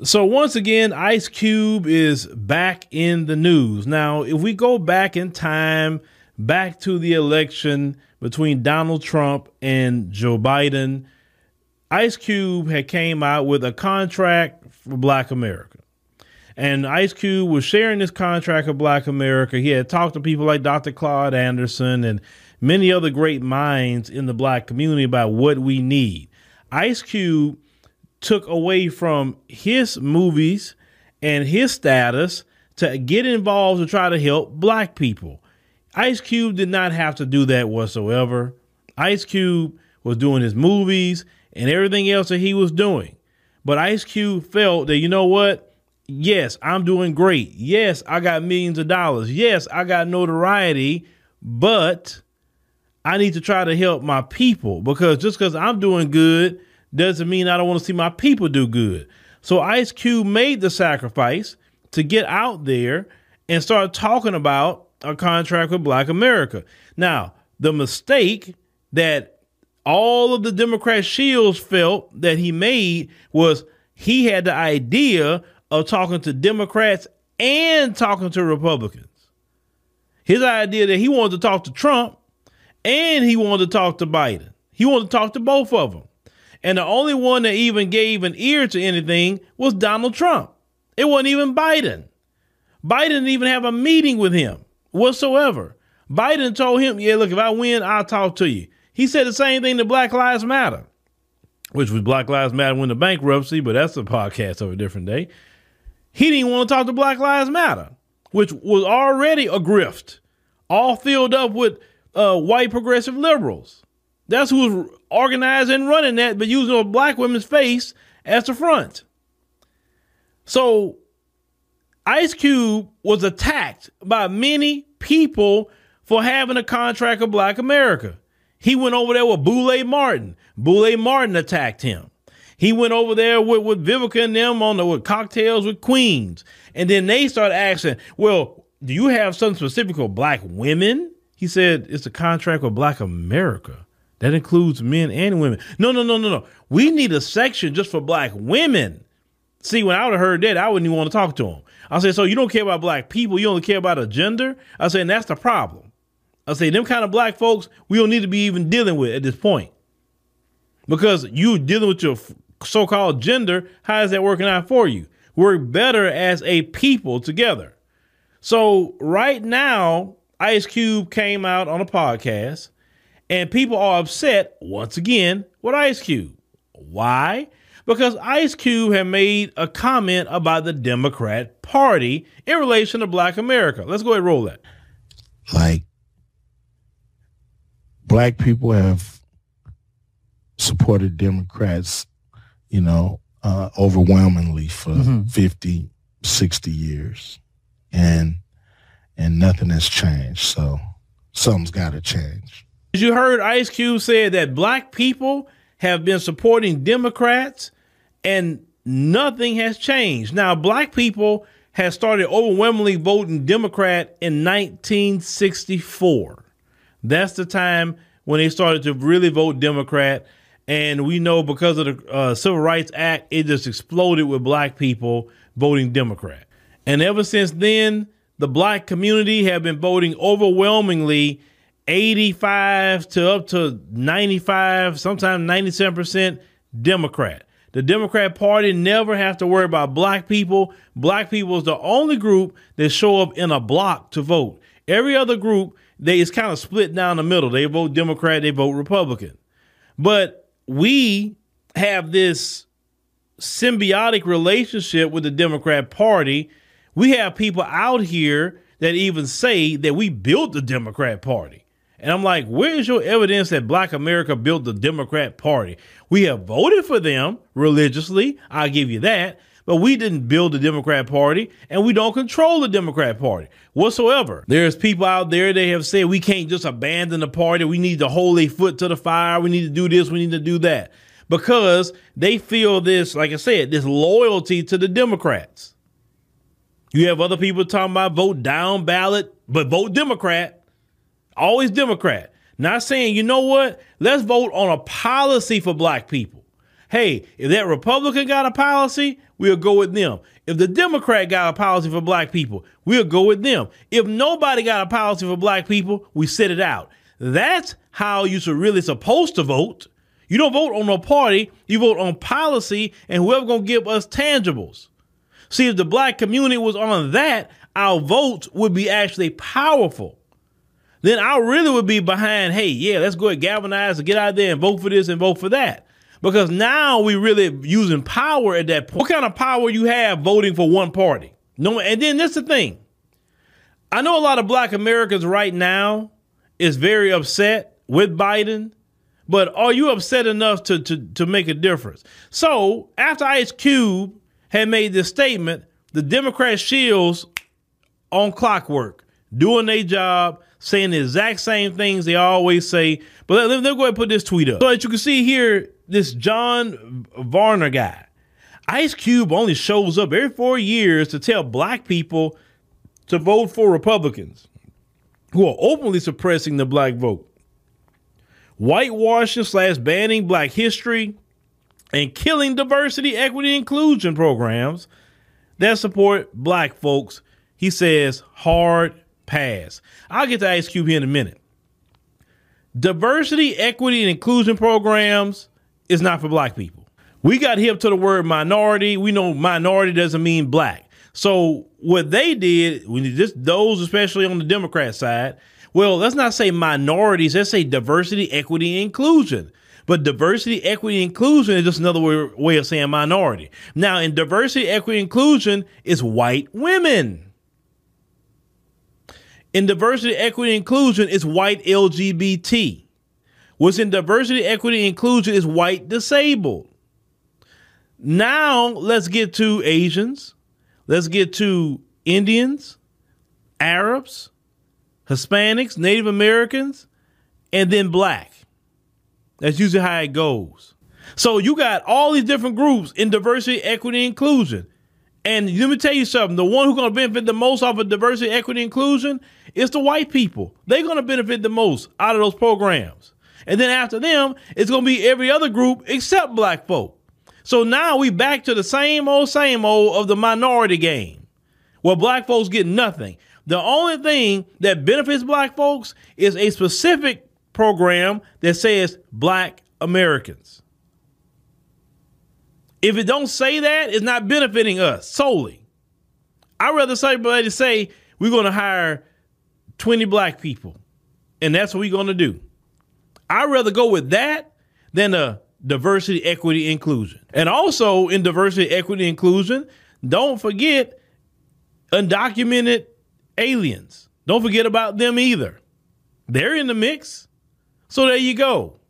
So once again, Ice Cube is back in the news. Now, if we go back in time, back to the election between Donald Trump and Joe Biden, Ice Cube had came out with a contract for Black America. And Ice Cube was sharing this contract of Black America. He had talked to people like Dr. Claude Anderson and many other great minds in the black community about what we need. Ice Cube took away from his movies and his status to get involved to try to help black people. Ice Cube did not have to do that whatsoever. Ice Cube was doing his movies and everything else that he was doing. But Ice Cube felt that, you know what? Yes, I'm doing great. Yes, I got millions of dollars. Yes, I got notoriety, but I need to try to help my people because just because I'm doing good doesn't mean I don't want to see my people do good. So Ice Cube made the sacrifice to get out there and start talking about a contract with Black America. Now, the mistake that all of the Democrat shills felt that he made was he had the idea of talking to Democrats and talking to Republicans. His idea that he wanted to talk to Trump and he wanted to talk to Biden. He wanted to talk to both of them. And the only one that even gave an ear to anything was Donald Trump. It wasn't even Biden. Biden didn't even have a meeting with him whatsoever. Biden told him, Yeah, look, if I win, I'll talk to you. He said the same thing to Black Lives Matter, which was Black Lives Matter went to bankruptcy, but that's a podcast of a different day. He didn't want to talk to Black Lives Matter, which was already a grift, all filled up with uh, white progressive liberals. That's who was organizing and running that, but using a black woman's face as the front. So Ice Cube was attacked by many people for having a contract of Black America. He went over there with Boulay Martin. Boulay Martin attacked him. He went over there with, with Vivica and them on the with cocktails with queens. And then they started asking, well, do you have something specific for black women? He said, it's a contract with Black America. That includes men and women. No, no, no, no, no. We need a section just for black women. See, when I would have heard that, I wouldn't even want to talk to him. I say, so you don't care about black people, you only care about a gender? I said, and that's the problem. I say, them kind of black folks, we don't need to be even dealing with at this point. Because you dealing with your so-called gender, how is that working out for you? Work better as a people together. So right now, Ice Cube came out on a podcast and people are upset once again with Ice Cube. Why? Because Ice Cube had made a comment about the Democrat Party in relation to Black America. Let's go ahead and roll that. Like, black people have supported Democrats, you know, uh, overwhelmingly for mm-hmm. 50, 60 years. And and nothing has changed. So something's got to change. As you heard Ice Cube say that black people have been supporting Democrats and nothing has changed. Now, black people have started overwhelmingly voting Democrat in 1964. That's the time when they started to really vote Democrat. And we know because of the uh, Civil Rights Act, it just exploded with black people voting Democrat. And ever since then, the black community have been voting overwhelmingly 85 to up to 95, sometimes 97% Democrat. The Democrat Party never have to worry about black people. Black people is the only group that show up in a block to vote. Every other group, they is kind of split down the middle. They vote Democrat, they vote Republican. But we have this symbiotic relationship with the Democrat Party. We have people out here that even say that we built the Democrat Party. And I'm like, where is your evidence that black America built the Democrat Party? We have voted for them religiously. I'll give you that. But we didn't build the Democrat Party and we don't control the Democrat Party whatsoever. There's people out there that have said we can't just abandon the party. We need to hold a foot to the fire. We need to do this. We need to do that because they feel this, like I said, this loyalty to the Democrats. You have other people talking about vote down ballot, but vote Democrat. Always Democrat. Not saying, you know what? Let's vote on a policy for black people. hey, if that Republican got a policy, we'll go with them. If the Democrat got a policy for black people, we'll go with them. If nobody got a policy for black people, we sit it out. That's how you should really supposed to vote. You don't vote on a party, you vote on policy and whoever gonna give us tangibles. See, if the black community was on that, our votes would be actually powerful. Then I really would be behind, hey, yeah, let's go ahead, galvanize and get out there and vote for this and vote for that. Because now we really using power at that point. What kind of power you have voting for one party? No, and then this is the thing. I know a lot of black Americans right now is very upset with Biden but are you upset enough to, to, to make a difference? So after Ice Cube had made this statement, the Democrat shills on clockwork, doing their job, saying the exact same things they always say. But let, let, me go ahead and put this tweet up. So that you can see here, this John Varner guy. Ice Cube only shows up every four years to tell black people to vote for Republicans who are openly suppressing the black vote whitewashing slash banning black history, and killing diversity, equity, inclusion programs that support black folks. He says hard pass. I'll get to Ice Cube here in a minute. Diversity, equity, and inclusion programs is not for black people. We got hip to the word minority. We know minority doesn't mean black. So what they did, when just those, especially on the Democrat side, well, let's not say minorities, let's say diversity, equity, and inclusion. But diversity, equity, inclusion is just another way, way of saying minority. Now, in diversity, equity, inclusion is white women. In diversity, equity, inclusion is white LGBT. What's in diversity, equity, inclusion is white disabled. Now, let's get to Asians. Let's get to Indians, Arabs, Hispanics, Native Americans, and then black. That's usually how it goes. So you got all these different groups in diversity, equity, inclusion. And let me tell you something, the one who's going to benefit the most off of diversity, equity, inclusion is the white people. They're going to benefit the most out of those programs. And then after them, it's going to be every other group except black folk. So now we back to the same old, same old of the minority game where black folks get nothing. The only thing that benefits black folks is a specific program that says black Americans. If it don't say that, it's not benefiting us solely. I'd rather somebody say we're going to hire 20 black people, and that's what we're going to do. I'd rather go with that than a diversity, equity, inclusion. And also in diversity, equity, inclusion, don't forget undocumented aliens. Don't forget about them either. They're in the mix. So there you go.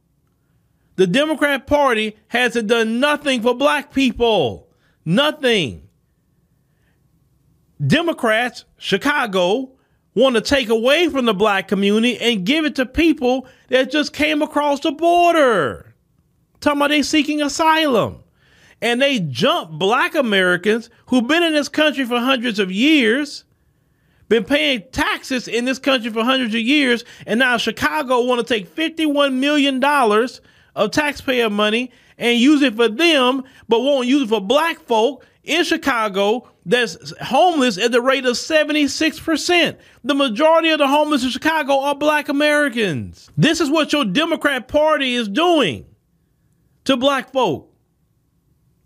The Democrat Party hasn't done nothing for black people. Nothing. Democrats, Chicago, want to take away from the black community and give it to people that just came across the border. Talking about they seeking asylum. And they jump black Americans who've been in this country for hundreds of years been paying taxes in this country for hundreds of years, and now Chicago want to take $51 million of taxpayer money and use it for them, but won't use it for black folk in Chicago that's homeless at the rate of 76%. The majority of the homeless in Chicago are black Americans. This is what your Democrat Party is doing to black folk.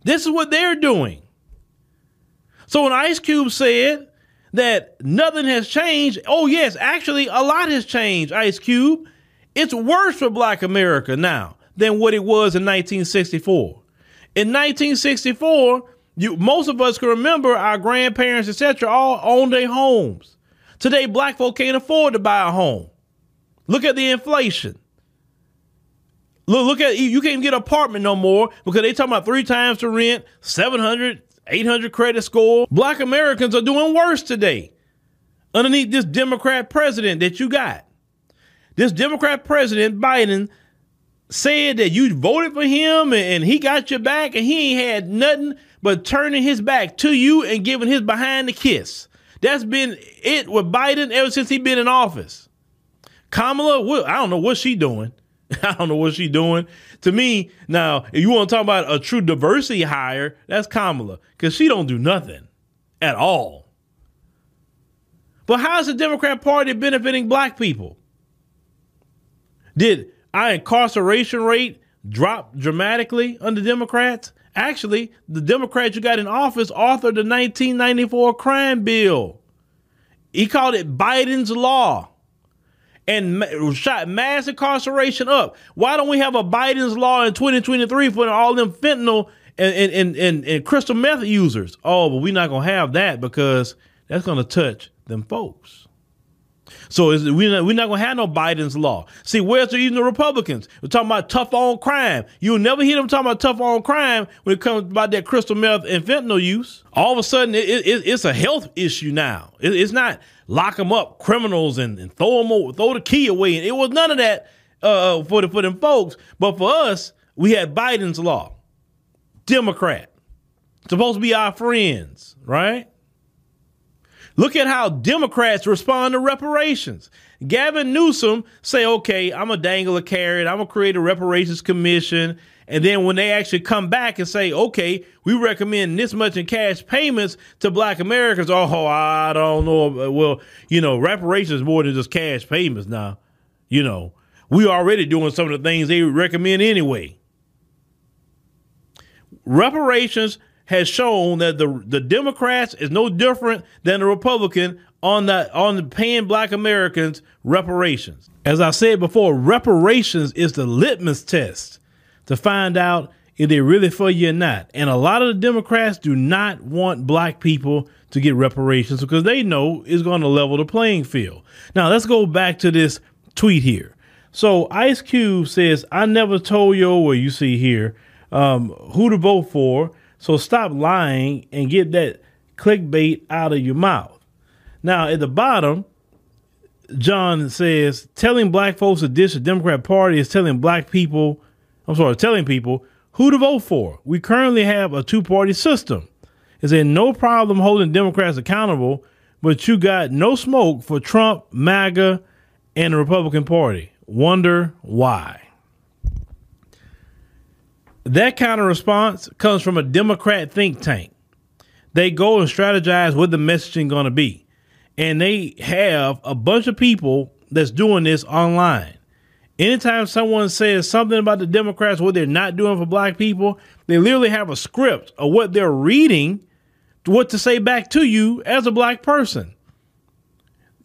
This is what they're doing. So when Ice Cube said that nothing has changed. Oh, yes, actually, a lot has changed, Ice Cube. It's worse for black America now than what it was in 1964. In 1964, you, most of us can remember our grandparents, etc., all owned their homes. Today, black folk can't afford to buy a home. Look at the inflation. Look, look at you can't get an apartment no more because they talking about three times the rent, 700, 800 credit score. Black Americans are doing worse today underneath this Democrat president that you got. This Democrat president, Biden, said that you voted for him and he got your back and he ain't had nothing but turning his back to you and giving his behind the kiss. That's been it with Biden ever since he been in office. Kamala, I don't know what she doing. I don't know what she doing. to me, now, if you want to talk about a true diversity hire, that's Kamala, because she don't do nothing at all. But how is the Democrat Party benefiting black people? Did our incarceration rate dropped dramatically under Democrats? Actually, the Democrats you got in office authored the 1994 crime bill. He called it Biden's Law and shot mass incarceration up. Why don't we have a Biden's Law in 2023 for all them fentanyl and, and, and, and, crystal meth users? Oh, but we're not going to have that because that's going to touch them folks. So we're not, we're not going to have no Biden's law. See, where's the, even the Republicans? We're talking about tough on crime. You'll never hear them talking about tough on crime when it comes about that crystal meth and fentanyl use. All of a sudden, it, it, it's a health issue now. It, it's not lock them up, criminals, and, and throw them over, throw the key away. It was none of that uh, for the, for them folks. But for us, we had Biden's law, Democrat, supposed to be our friends, right? Look at how Democrats respond to reparations. Gavin Newsom say, okay, I'm a dangle a carrot. I'm gonna create a reparations commission. And then when they actually come back and say, okay, we recommend this much in cash payments to black Americans. Oh, I don't know. Well, you know, reparations more than just cash payments now. You know, we already doing some of the things they recommend anyway. Reparations has shown that the the Democrats is no different than the Republican on the on the paying black Americans reparations. As I said before, reparations is the litmus test to find out if they're really for you or not. And a lot of the Democrats do not want black people to get reparations because they know it's going to level the playing field. Now let's go back to this tweet here. So Ice Cube says, "I never told you what you see here um, who to vote for." So stop lying and get that clickbait out of your mouth. Now, at the bottom, John says, telling black folks to dish the Democrat Party is telling black people, I'm sorry, telling people who to vote for. We currently have a two party system. Is there no problem holding Democrats accountable, but you got no smoke for Trump, MAGA, and the Republican Party. Wonder why. That kind of response comes from a Democrat think tank. They go and strategize what the messaging going to be. And they have a bunch of people that's doing this online. Anytime someone says something about the Democrats, what they're not doing for black people, they literally have a script of what they're reading, what to say back to you as a black person.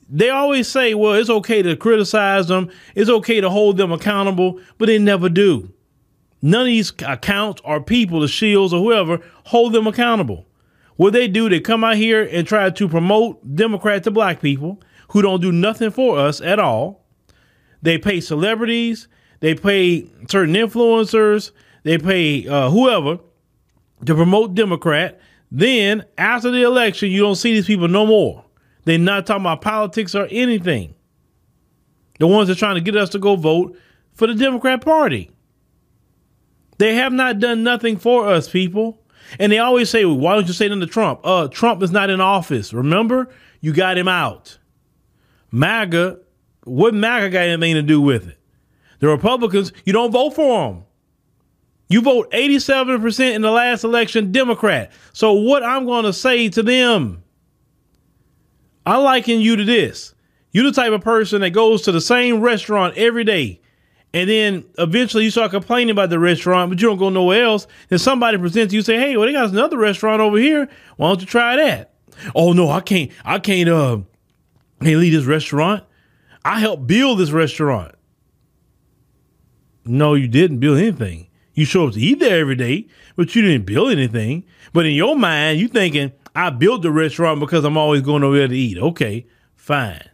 They always say, well, it's okay to criticize them, it's okay to hold them accountable, but they never do. None of these accounts or people, the shills or whoever, hold them accountable. What they do, they come out here and try to promote Democrats to black people who don't do nothing for us at all. They pay celebrities, they pay certain influencers, they pay uh, whoever to promote Democrat. Then after the election, you don't see these people no more. They're not talking about politics or anything. The ones that are trying to get us to go vote for the Democrat Party. They have not done nothing for us, people. And they always say, well, why don't you say nothing to Trump? Uh, Trump is not in office. Remember? You got him out. MAGA, what MAGA got anything to do with it? The Republicans, you don't vote for them. You vote 87% in the last election Democrat. So what I'm going to say to them, I liken you to this. You're the type of person that goes to the same restaurant every day and then eventually you start complaining about the restaurant, but you don't go nowhere else. And somebody presents you, say, "Hey, well, they got another restaurant over here. Why don't you try that?" Oh no, I can't. I can't. Uh, can't leave this restaurant. I helped build this restaurant. No, you didn't build anything. You show up to eat there every day, but you didn't build anything. But in your mind, you thinking, I built the restaurant because I'm always going over there to eat. Okay, fine.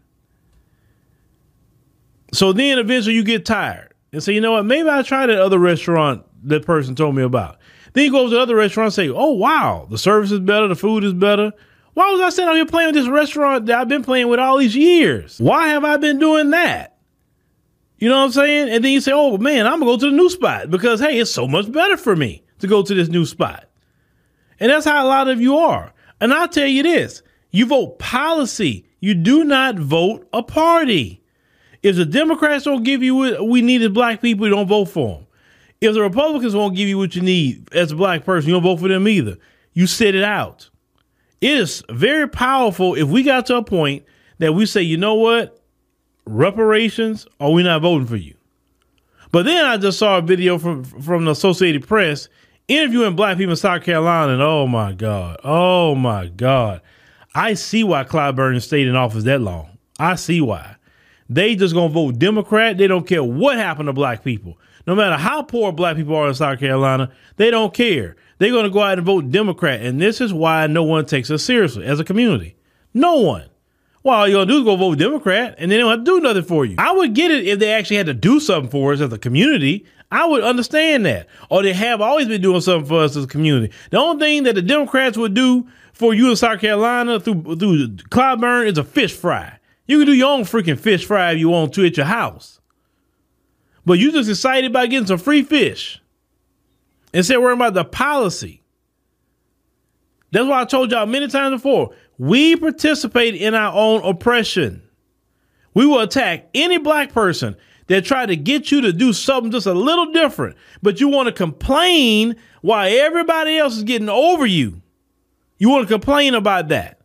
So then eventually you get tired and say, you know what, maybe I try that other restaurant that person told me about. Then you go to the other restaurant and say, oh, wow, the service is better, the food is better. Why was I sitting out here playing with this restaurant that I've been playing with all these years? Why have I been doing that? You know what I'm saying? And then you say, oh, man, I'm going to go to the new spot because, hey, it's so much better for me to go to this new spot. And that's how a lot of you are. And I'll tell you this you vote policy, you do not vote a party. If the Democrats don't give you what we need as black people, you don't vote for them. If the Republicans won't give you what you need as a black person, you don't vote for them either. You sit it out. It is very powerful if we got to a point that we say, you know what, reparations, or we not voting for you. But then I just saw a video from from the Associated Press interviewing black people in South Carolina, and oh my God, oh my God, I see why Clyde Clyburn stayed in office that long. I see why. They just gonna vote Democrat. They don't care what happened to black people. No matter how poor black people are in South Carolina, they don't care. They're gonna go out and vote Democrat. And this is why no one takes us seriously as a community. No one. Well, all you gonna do is go vote Democrat and they don't have to do nothing for you. I would get it if they actually had to do something for us as a community. I would understand that. Or they have always been doing something for us as a community. The only thing that the Democrats would do for you in South Carolina through through Clyburn is a fish fry. You can do your own freaking fish fry if you want to at your house. But you just excited about getting some free fish. Instead of worrying about the policy. That's why I told y'all many times before. We participate in our own oppression. We will attack any black person that try to get you to do something just a little different, but you want to complain while everybody else is getting over you. You want to complain about that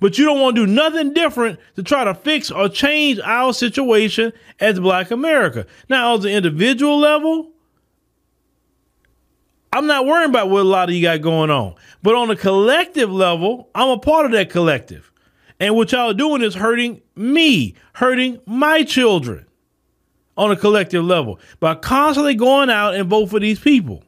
but you don't want to do nothing different to try to fix or change our situation as Black America. Now, on the individual level, I'm not worrying about what a lot of you got going on. But on a collective level, I'm a part of that collective. And what y'all are doing is hurting me, hurting my children on a collective level by constantly going out and vote for these people.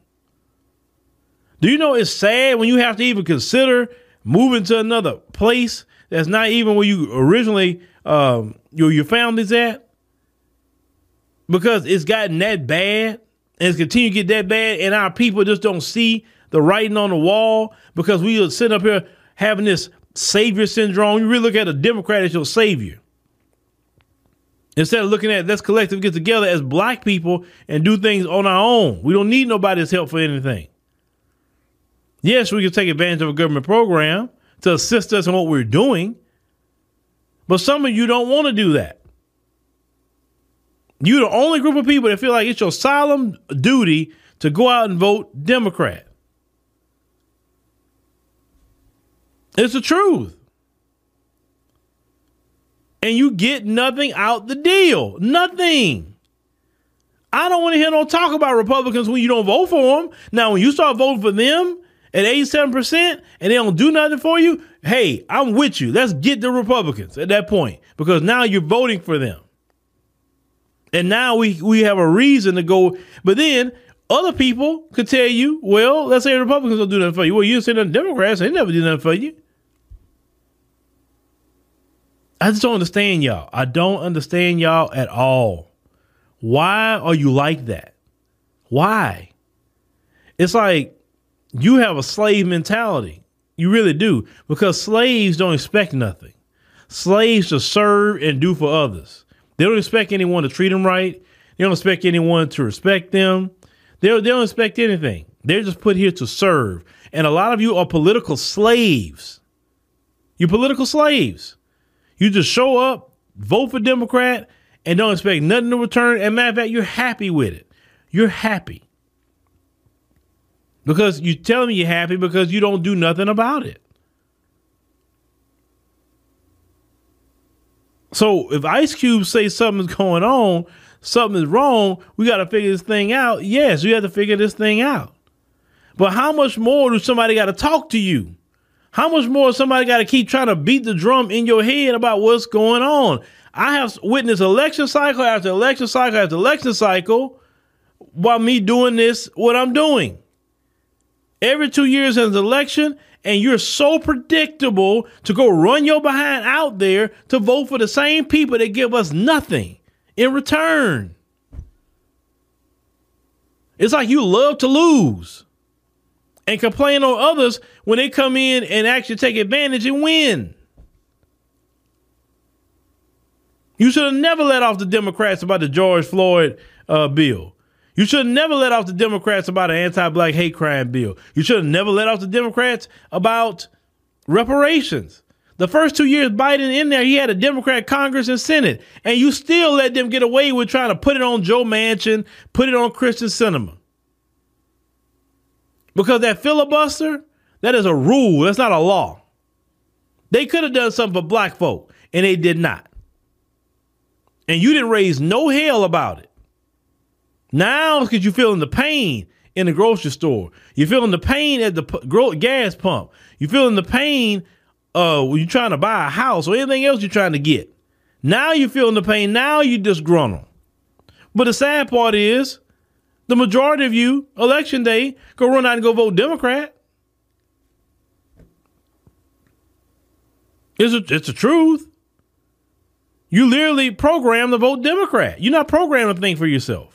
Do you know it's sad when you have to even consider moving to another place that's not even where you originally um, your your family's at because it's gotten that bad and it's continuing to get that bad and our people just don't see the writing on the wall because we are sitting up here having this savior syndrome. You really look at a Democrat as your savior. Instead of looking at let's collectively get together as black people and do things on our own. We don't need nobody's help for anything. Yes, we can take advantage of a government program to assist us in what we're doing, but some of you don't want to do that. You're the only group of people that feel like it's your solemn duty to go out and vote Democrat. It's the truth. And you get nothing out the deal. Nothing. I don't want to hear no talk about Republicans when you don't vote for them. Now, when you start voting for them, at 87% and they don't do nothing for you, hey, I'm with you. Let's get the Republicans at that point because now you're voting for them. And now we, we have a reason to go. But then other people could tell you, well, let's say Republicans don't do nothing for you. Well, you say the Democrats, they never do nothing for you. I just don't understand y'all. I don't understand y'all at all. Why are you like that? Why? It's like you have a slave mentality. You really do. Because slaves don't expect nothing. Slaves to serve and do for others. They don't expect anyone to treat them right. They don't expect anyone to respect them. They don't, they don't expect anything. They're just put here to serve. And a lot of you are political slaves. You're political slaves. You just show up, vote for Democrat, and don't expect nothing to return. And matter of fact, you're happy with it. You're happy. Because you tell me you're happy because you don't do nothing about it. So if Ice Cube say something's going on, something is wrong, we got to figure this thing out. Yes, we have to figure this thing out. But how much more do somebody got to talk to you? How much more somebody got to keep trying to beat the drum in your head about what's going on? I have witnessed election cycle after election cycle after election cycle while me doing this, what I'm doing every two years as an election, and you're so predictable to go run your behind out there to vote for the same people that give us nothing in return. It's like you love to lose and complain on others when they come in and actually take advantage and win. You should have never let off the Democrats about the George Floyd uh, bill. You should never let off the Democrats about an anti-black hate crime bill. You should have never let off the Democrats about reparations. The first two years Biden in there, he had a Democrat Congress and Senate, and you still let them get away with trying to put it on Joe Manchin, put it on Kyrsten Sinema. Because that filibuster, that is a rule. That's not a law. They could have done something for black folk, and they did not. And you didn't raise no hell about it. Now, because you're feeling the pain in the grocery store, you're feeling the pain at the p- gas pump, you're feeling the pain uh, when you're trying to buy a house or anything else you're trying to get. Now you're feeling the pain. Now you disgruntled. But the sad part is, the majority of you, election day, go run out and go vote Democrat. It's a, it's the truth. You literally program to vote Democrat. You're not programmed a thing for yourself.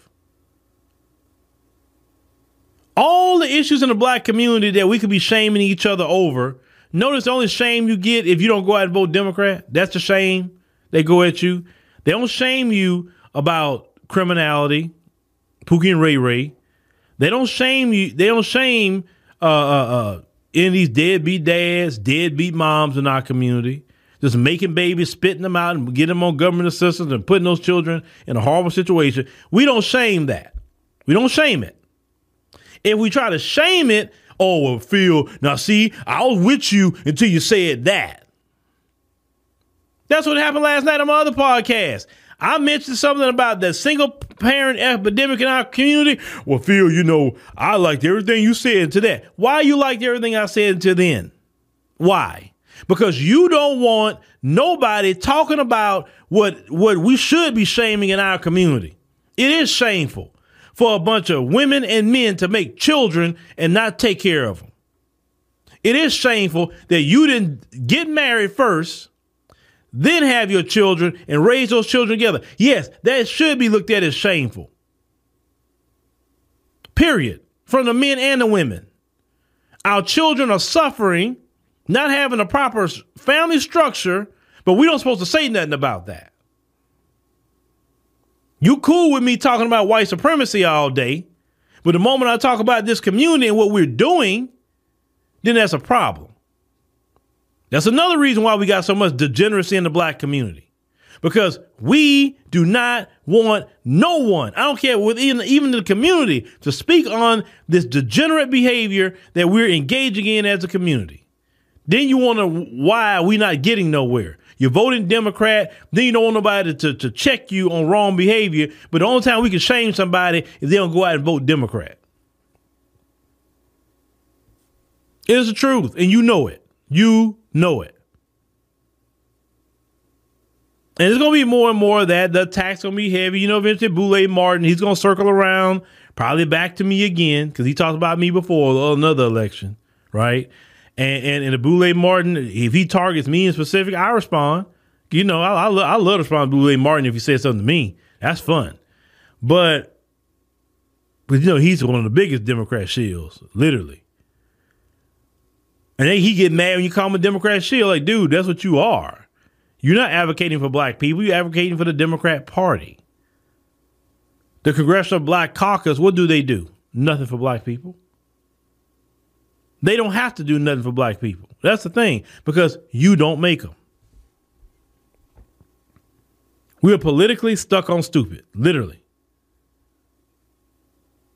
All the issues in the black community that we could be shaming each other over. Notice the only shame you get if you don't go out and vote Democrat. That's the shame they go at you. They don't shame you about criminality, Pookie and Ray Ray. They don't shame you. They don't shame uh, uh, uh, in these deadbeat dads, deadbeat moms in our community, just making babies, spitting them out, and getting them on government assistance and putting those children in a horrible situation. We don't shame that. We don't shame it. If we try to shame it, oh, Phil, now see, I was with you until you said that. That's what happened last night on my other podcast. I mentioned something about the single parent epidemic in our community. Well, Phil, you know, I liked everything you said to that. Why you liked everything I said to then? Why? Because you don't want nobody talking about what what we should be shaming in our community. It is shameful for a bunch of women and men to make children and not take care of them. It is shameful that you didn't get married first then have your children and raise those children together. Yes, that should be looked at as shameful. Period. From the men and the women. Our children are suffering, not having a proper family structure, but we don't supposed to say nothing about that. You cool with me talking about white supremacy all day, but the moment I talk about this community and what we're doing, then that's a problem. That's another reason why we got so much degeneracy in the black community. Because we do not want no one, I don't care within even the community, to speak on this degenerate behavior that we're engaging in as a community. Then you wonder why we not getting nowhere. You're voting Democrat, then you don't want nobody to, to check you on wrong behavior. But the only time we can shame somebody is they don't go out and vote Democrat. It is the truth, and you know it. You know it. And it's to be more and more of that. The attack's to be heavy. You know, eventually Boulay Martin, he's to circle around, probably back to me again, because he talked about me before another election, right? And, and, and Boule Martin, if he targets me in specific, I respond. You know, I, I, I love to respond to Boule Martin if he says something to me. That's fun. But, but you know, he's one of the biggest Democrat shills, literally. And then he get mad when you call him a Democrat shill. Like, dude, that's what you are. You're not advocating for black people. You're advocating for the Democrat Party. The Congressional Black Caucus, what do they do? Nothing for black people. They don't have to do nothing for black people. That's the thing, because you don't make them. We're politically stuck on stupid, literally.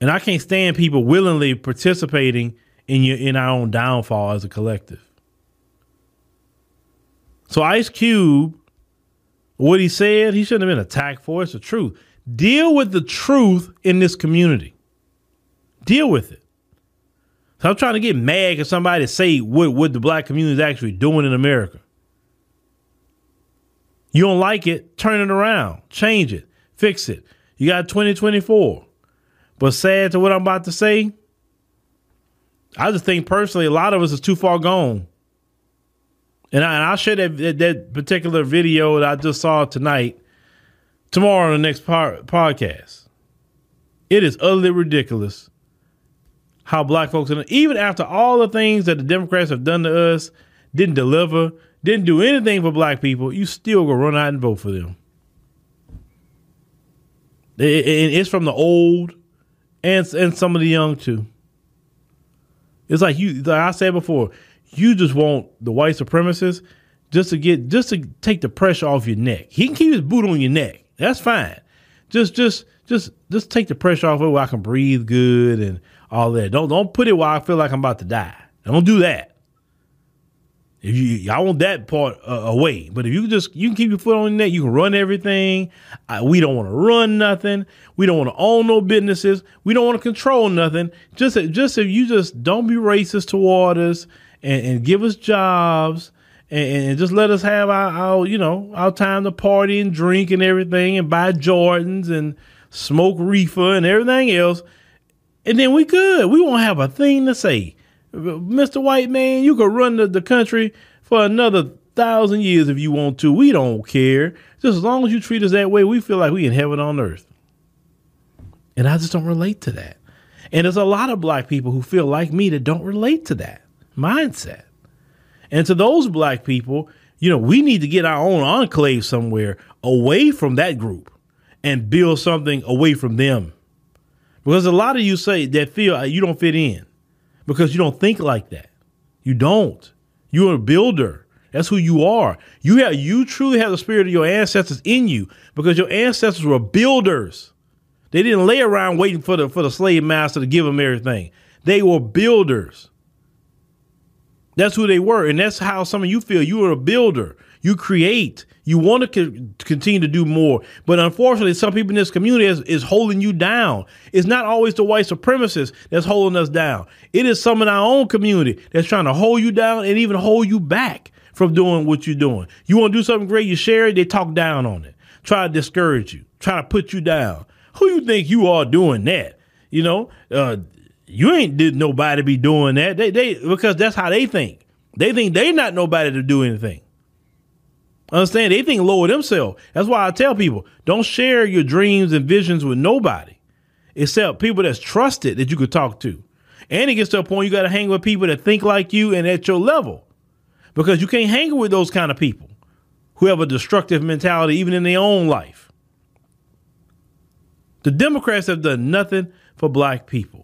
And I can't stand people willingly participating in your in our own downfall as a collective. So Ice Cube, what he said, he shouldn't have been attacked for. It's the truth. Deal with the truth in this community. Deal with it. So I'm trying to get mad because somebody to say what, what the black community is actually doing in America. You don't like it, turn it around, change it, fix it. You got 2024. But sad to what I'm about to say, I just think personally, a lot of us is too far gone. And, I, and I'll share that, that particular video that I just saw tonight, tomorrow on the next par- podcast. It is utterly ridiculous how black folks, even after all the things that the Democrats have done to us, didn't deliver, didn't do anything for black people, you still go run out and vote for them. And it's from the old and and some of the young too. It's like you, like I said before, you just want the white supremacists just to get, just to take the pressure off your neck. He can keep his boot on your neck. That's fine. Just, just, just, just take the pressure off of it where I can breathe good and all that. Don't don't put it where I feel like I'm about to die. Don't do that. If you, I want that part uh, away. But if you just you can keep your foot on the net, you can run everything. I, we don't want to run nothing. We don't want to own no businesses. We don't want to control nothing. Just just if you just don't be racist toward us and, and give us jobs and, and, just let us have our, our you know our time to party and drink and everything and buy Jordans and smoke reefer and everything else, and then we good. We won't have a thing to say. Mr. White Man, you could run the, the country for another thousand years if you want to. We don't care. Just as long as you treat us that way, we feel like we in heaven on earth. And I just don't relate to that. And there's a lot of black people who feel like me that don't relate to that mindset. And to those black people, you know, we need to get our own enclave somewhere away from that group and build something away from them. Because a lot of you say that feel uh, you don't fit in because you don't think like that. You don't. You're a builder. That's who you are. You have you truly have the spirit of your ancestors in you because your ancestors were builders. They didn't lay around waiting for the for the slave master to give them everything. They were builders. That's who they were, and that's how some of you feel. You are a builder. You create. You want to co- continue to do more. But unfortunately, some people in this community is, is holding you down. It's not always the white supremacists that's holding us down. It is some in our own community that's trying to hold you down and even hold you back from doing what you're doing. You want to do something great, you share it, they talk down on it. Try to discourage you, try to put you down. Who you think you are doing that? You know, uh, you ain't did nobody be doing that. They they because that's how they think. They think they not nobody to do anything. Understand? They think lower themselves. That's why I tell people don't share your dreams and visions with nobody except people that's trusted that you could talk to. And it gets to a point you got to hang with people that think like you and at your level because you can't hang with those kind of people who have a destructive mentality even in their own life. The Democrats have done nothing for black people.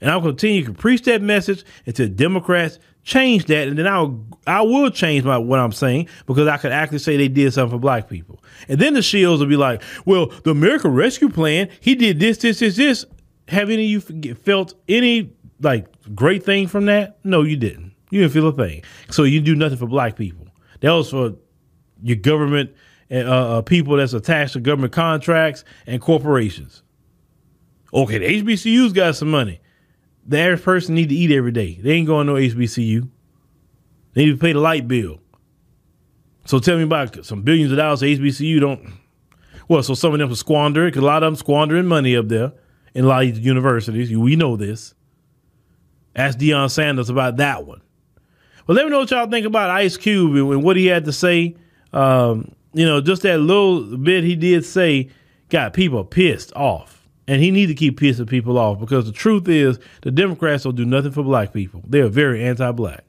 And I'll continue to preach that message until Democrats change that, and then I'll I will change my what I'm saying because I could actually say they did something for black people. And then the shills will be like, well, the American Rescue Plan, he did this, this, this, this. Have any of you felt any like great thing from that? No, you didn't. You didn't feel a thing. So you do nothing for black people. That was for your government and uh, uh, people that's attached to government contracts and corporations. Okay, the HBCU's got some money. The average person need to eat every day. They ain't going no HBCU. They need to pay the light bill. So tell me about some billions of dollars HBCU don't. Well, so some of them are squandering because a lot of them squandering money up there in a lot of universities. We know this. Ask Deion Sanders about that one. Well, let me know what y'all think about Ice Cube and what he had to say. Um, you know, just that little bit he did say got people pissed off. And he needs to keep pissing people off because the truth is the Democrats don't do nothing for black people. They are very anti black.